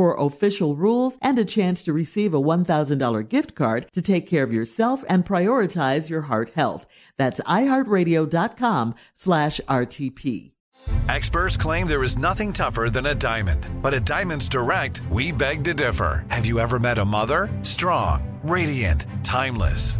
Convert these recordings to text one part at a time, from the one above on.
for official rules and a chance to receive a $1,000 gift card to take care of yourself and prioritize your heart health. That's iheartradio.com slash RTP. Experts claim there is nothing tougher than a diamond. But at Diamonds Direct, we beg to differ. Have you ever met a mother? Strong, radiant, timeless.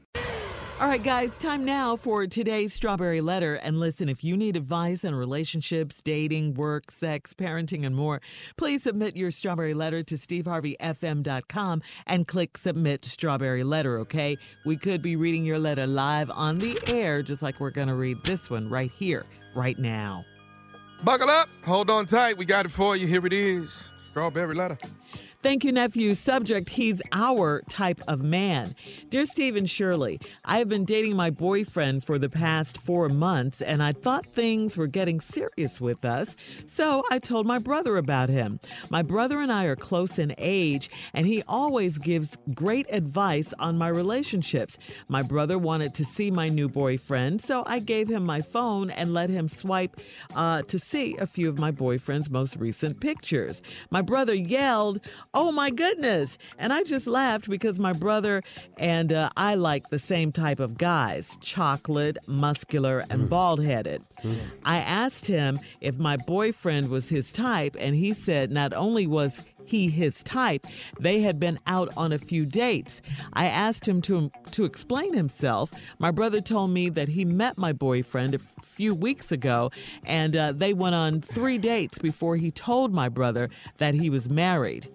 All right, guys, time now for today's Strawberry Letter. And listen, if you need advice on relationships, dating, work, sex, parenting, and more, please submit your Strawberry Letter to steveharveyfm.com and click Submit Strawberry Letter, okay? We could be reading your letter live on the air, just like we're going to read this one right here, right now. Buckle up. Hold on tight. We got it for you. Here it is. Strawberry letter. Thank you, nephew. Subject He's our type of man. Dear Stephen Shirley, I have been dating my boyfriend for the past four months, and I thought things were getting serious with us, so I told my brother about him. My brother and I are close in age, and he always gives great advice on my relationships. My brother wanted to see my new boyfriend, so I gave him my phone and let him swipe uh, to see a few of my boyfriend's most recent pictures. My brother yelled, Oh my goodness. And I just laughed because my brother and uh, I like the same type of guys chocolate, muscular, and bald headed. I asked him if my boyfriend was his type, and he said not only was he his type, they had been out on a few dates. I asked him to to explain himself. My brother told me that he met my boyfriend a few weeks ago, and uh, they went on three dates before he told my brother that he was married.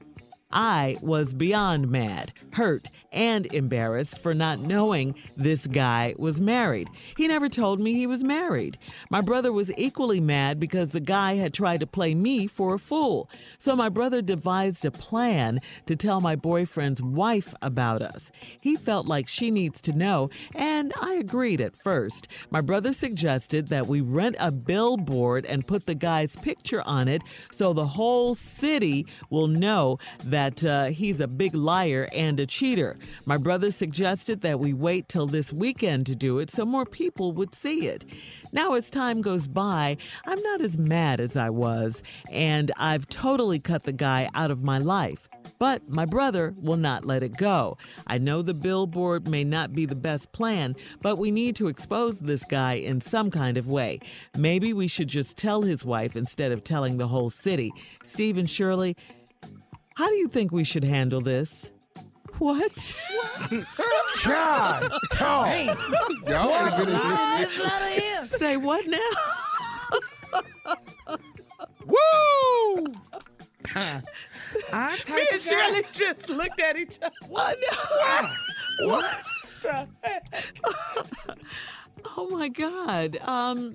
I was beyond mad, hurt, and embarrassed for not knowing this guy was married. He never told me he was married. My brother was equally mad because the guy had tried to play me for a fool. So my brother devised a plan to tell my boyfriend's wife about us. He felt like she needs to know, and I agreed at first. My brother suggested that we rent a billboard and put the guy's picture on it so the whole city will know that uh, he's a big liar and a cheater. My brother suggested that we wait till this weekend to do it so more people would see it. Now, as time goes by, I'm not as mad as I was, and I've totally cut the guy out of my life. But my brother will not let it go. I know the billboard may not be the best plan, but we need to expose this guy in some kind of way. Maybe we should just tell his wife instead of telling the whole city. Stephen Shirley, how do you think we should handle this? What? God, dog. Y'all ain't good at this. Say what now? Woo! I type Me of and guy. Shirley just looked at each other. What? What? what? Oh my God. Um,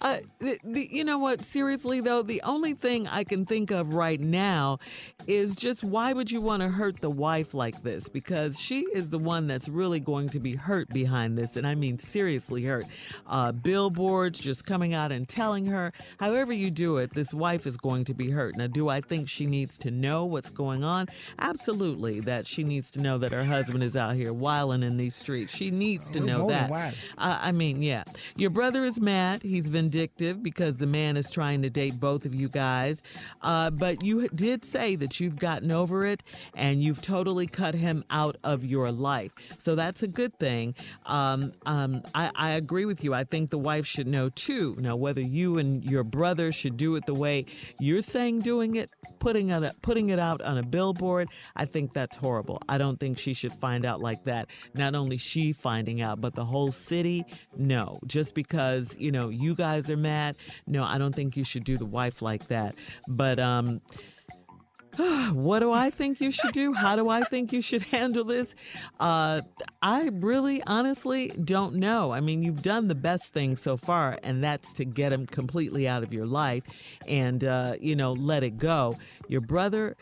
uh, the, the, you know what? Seriously, though, the only thing I can think of right now is just why would you want to hurt the wife like this? Because she is the one that's really going to be hurt behind this. And I mean, seriously hurt. Uh, billboards just coming out and telling her, however you do it, this wife is going to be hurt. Now, do I think she needs to know what's going on? Absolutely, that she needs to know that her husband is out here wilding in these streets. She needs to know that. wilding. Uh, I mean, yeah. Your brother is mad. He's vindictive because the man is trying to date both of you guys. Uh, but you did say that you've gotten over it and you've totally cut him out of your life. So that's a good thing. Um, um, I, I agree with you. I think the wife should know too. Now, whether you and your brother should do it the way you're saying doing it, putting it, putting it out on a billboard, I think that's horrible. I don't think she should find out like that. Not only she finding out, but the whole city. No, just because you know you guys are mad. No, I don't think you should do the wife like that. But um. What do I think you should do? How do I think you should handle this? Uh, I really, honestly don't know. I mean, you've done the best thing so far, and that's to get him completely out of your life and, uh, you know, let it go. Your brother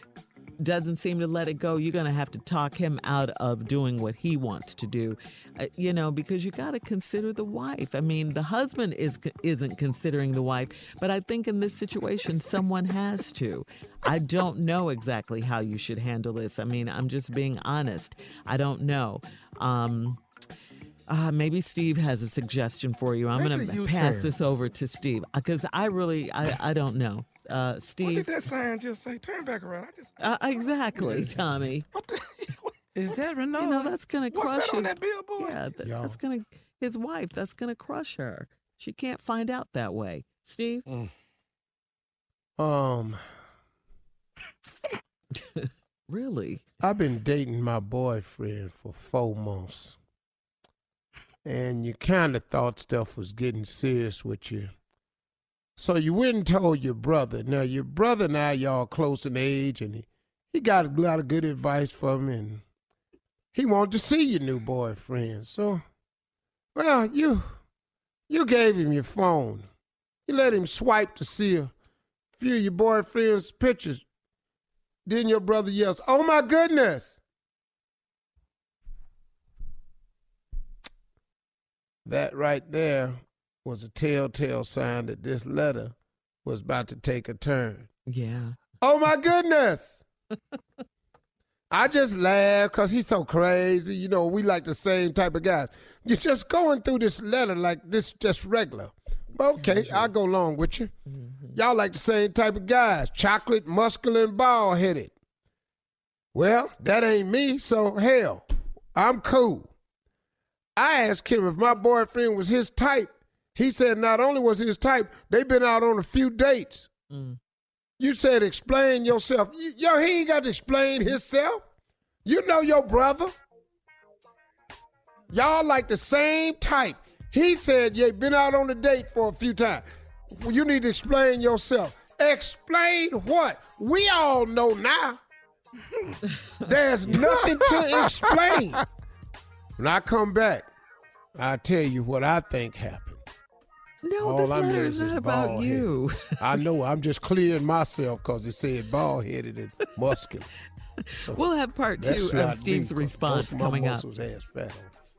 doesn't seem to let it go, you're going to have to talk him out of doing what he wants to do. Uh, you know, because you got to consider the wife. I mean, the husband is isn't considering the wife, but I think in this situation someone has to. I don't know exactly how you should handle this. I mean, I'm just being honest. I don't know. Um uh, maybe Steve has a suggestion for you. I'm going to pass this over to Steve because I really, I, I don't know. Uh, What did that sign just say? Turn back around. I just. uh, exactly, Tommy. What the? Is that Renault? You know that's gonna What's crush that on his. that billboard? Yeah, that, that's gonna his wife. That's gonna crush her. She can't find out that way. Steve, Um, really? I've been dating my boyfriend for four months. And you kind of thought stuff was getting serious with you. So you went and told your brother. Now, your brother now, y'all close in age, and he, he got a lot of good advice from me, and he wanted to see your new boyfriend. So, well, you you gave him your phone. You let him swipe to see a few of your boyfriend's pictures. Then your brother yells, Oh my goodness! That right there was a telltale sign that this letter was about to take a turn. Yeah. Oh my goodness! I just laugh because he's so crazy. You know, we like the same type of guys. You're just going through this letter like this, just regular. Okay, I'll go along with you. Mm-hmm. Y'all like the same type of guys chocolate, muscular, and bald headed. Well, that ain't me, so hell, I'm cool. I asked him if my boyfriend was his type. He said not only was his type, they've been out on a few dates. Mm. You said explain yourself. You- Yo, he ain't got to explain himself. You know your brother. Y'all like the same type. He said you been out on a date for a few times. Well, you need to explain yourself. Explain what? We all know now. There's nothing to explain. When I come back, I'll tell you what I think happened. No, All this I'm letter is is not about bald you. I know I'm just clearing myself because it said bald headed and muscular. So we'll have part two of Steve's me, 'cause response most of my coming up. muscles ass fat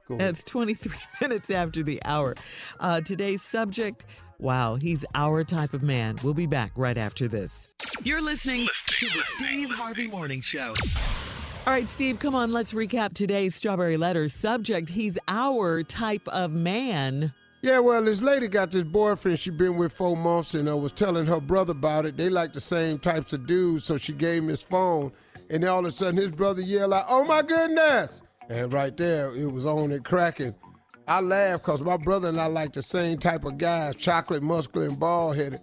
on. It's 23 minutes after the hour. Uh, today's subject wow, he's our type of man. We'll be back right after this. You're listening to the Steve Harvey Morning Show. All right, Steve, come on, let's recap today's Strawberry Letter subject. He's our type of man. Yeah, well, this lady got this boyfriend she been with four months and uh, was telling her brother about it. They like the same types of dudes, so she gave him his phone. And all of a sudden, his brother yelled out, "Oh my goodness!" And right there, it was on and cracking. I laughed because my brother and I like the same type of guys: chocolate, muscular, and bald headed.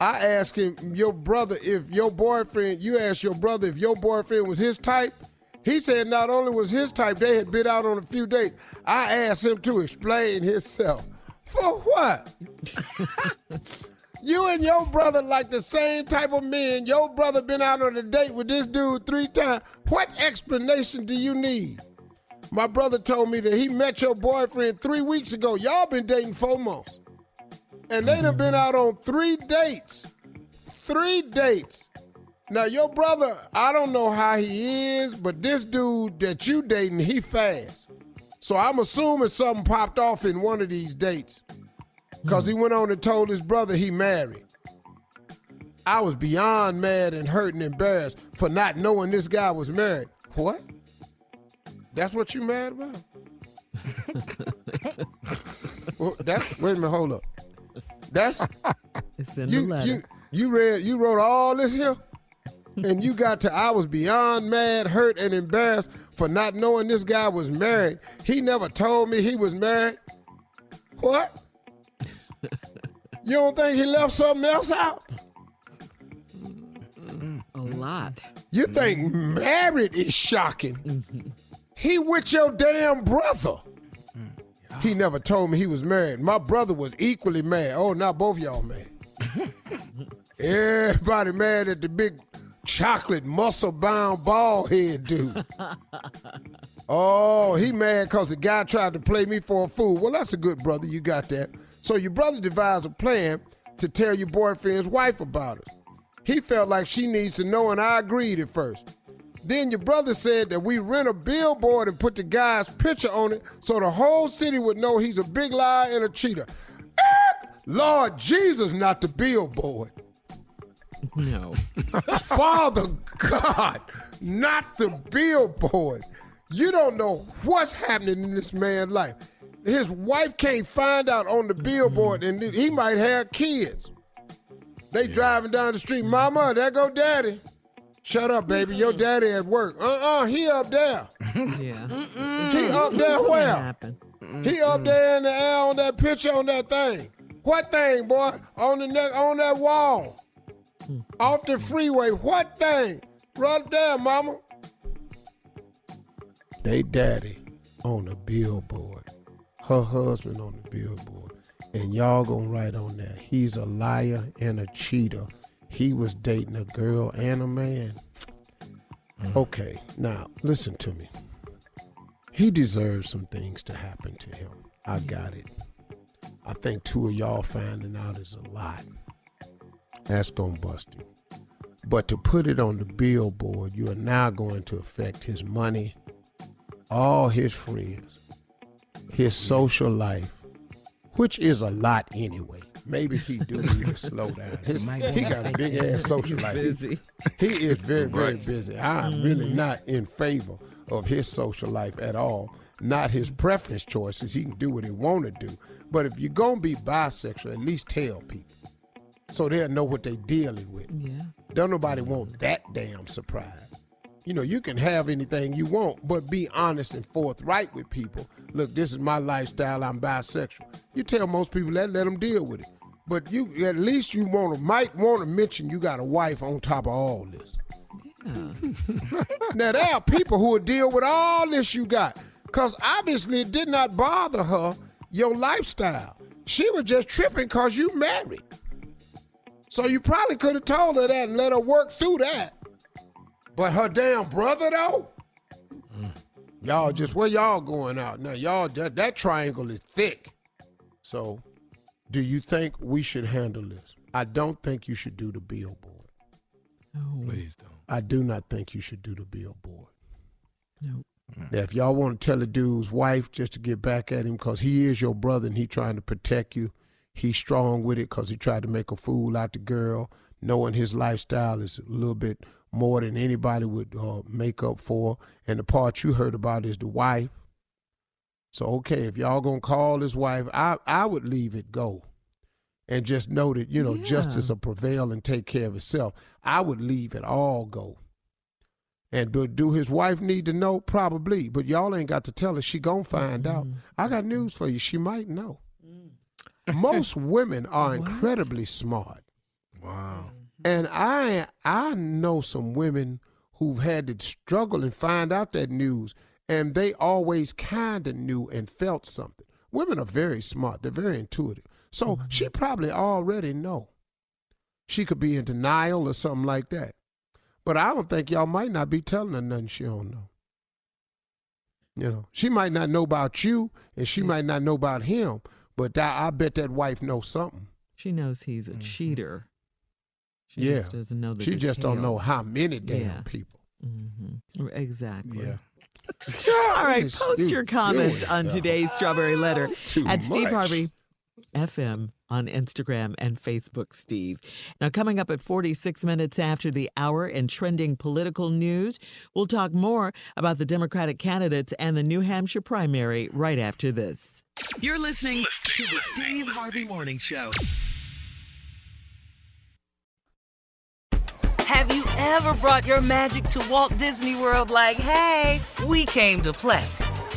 I asked him, your brother, if your boyfriend, you asked your brother if your boyfriend was his type. He said not only was his type, they had been out on a few dates. I asked him to explain himself. For what? you and your brother like the same type of men. Your brother been out on a date with this dude three times. What explanation do you need? My brother told me that he met your boyfriend three weeks ago. Y'all been dating four months. And they done been mm-hmm. out on three dates. Three dates. Now your brother, I don't know how he is, but this dude that you dating, he fast. So I'm assuming something popped off in one of these dates. Cause he hmm. went on and told his brother he married. I was beyond mad and hurt and embarrassed for not knowing this guy was married. What? That's what you mad about? well, that's wait a minute, hold up. That's It's in you, the letter. you you read you wrote all this here, and you got to I was beyond mad, hurt, and embarrassed for not knowing this guy was married. He never told me he was married. What? You don't think he left something else out? a lot. You think married is shocking? He with your damn brother. He never told me he was married. My brother was equally mad. Oh, not both y'all mad. Everybody mad at the big chocolate muscle bound bald head dude. oh, he mad because the guy tried to play me for a fool. Well, that's a good brother. You got that. So your brother devised a plan to tell your boyfriend's wife about it. He felt like she needs to know, and I agreed at first. Then your brother said that we rent a billboard and put the guy's picture on it so the whole city would know he's a big liar and a cheater. Lord Jesus, not the billboard. No. Father God, not the billboard. You don't know what's happening in this man's life. His wife can't find out on the billboard, and he might have kids. They driving down the street, Mama, there go Daddy. Shut up, baby. Your daddy at work. Uh-uh, he up there. Yeah. He up there where? He up there in the air on that picture on that thing. What thing, boy? On the neck, on that wall. Off the freeway. What thing? Right there, mama. They daddy on the billboard. Her husband on the billboard. And y'all gonna write on that. He's a liar and a cheater. He was dating a girl and a man. Mm. Okay, now listen to me. He deserves some things to happen to him. I got it. I think two of y'all finding out is a lot. That's gonna bust him. But to put it on the billboard, you are now going to affect his money, all his friends, his social life, which is a lot anyway. Maybe he do need to slow down. His, he got a big ass social life. Busy. He is very, very busy. I'm really not in favor of his social life at all. Not his preference choices. He can do what he want to do. But if you're gonna be bisexual, at least tell people. So they'll know what they're dealing with. Yeah. Don't nobody want that damn surprise. You know, you can have anything you want, but be honest and forthright with people. Look, this is my lifestyle. I'm bisexual. You tell most people that, let them deal with it. But you, at least you want to, might want to mention you got a wife on top of all this. now there are people who will deal with all this you got, cause obviously it did not bother her your lifestyle. She was just tripping cause you married. So you probably could have told her that and let her work through that. But her damn brother though, mm. y'all just where y'all going out now? Y'all that, that triangle is thick. So, do you think we should handle this? I don't think you should do the billboard. No. Please don't. I do not think you should do the billboard. Nope. Now, if y'all want to tell the dude's wife just to get back at him because he is your brother and he trying to protect you, he's strong with it because he tried to make a fool out the girl, knowing his lifestyle is a little bit more than anybody would uh, make up for. And the part you heard about is the wife. So okay, if y'all gonna call his wife, I I would leave it go, and just know that you know Yeah. justice will prevail and take care of itself. I would leave it all go. And do, do his wife need to know? Probably, but y'all ain't got to tell her. She gonna find out. I got news for you. She might know. Most women are incredibly smart. Wow. And I I know some women who've had to struggle and find out that news, and they always kind of knew and felt something. women are very smart. They're very intuitive. So Mm-hmm. she probably already know. She could be in denial or something like that. But I don't think y'all might not be telling her nothing she don't know. You know, she might not know about you, and she might not know about him. But that, I bet that wife knows something. She knows he's a cheater. She yeah, just doesn't know the she just don't know how many damn Yeah. people. Mhm. Exactly. Yeah. All right, post your comments on today's Strawberry Letter Too at Steve. Harvey FM on Instagram and Facebook, Steve. Now, coming up at 46 minutes after the hour in trending political news, we'll talk more about the Democratic candidates and the New Hampshire primary right after this. You're listening to the Steve Harvey Morning Show. Have you ever brought your magic to Walt Disney World like, hey, we came to play?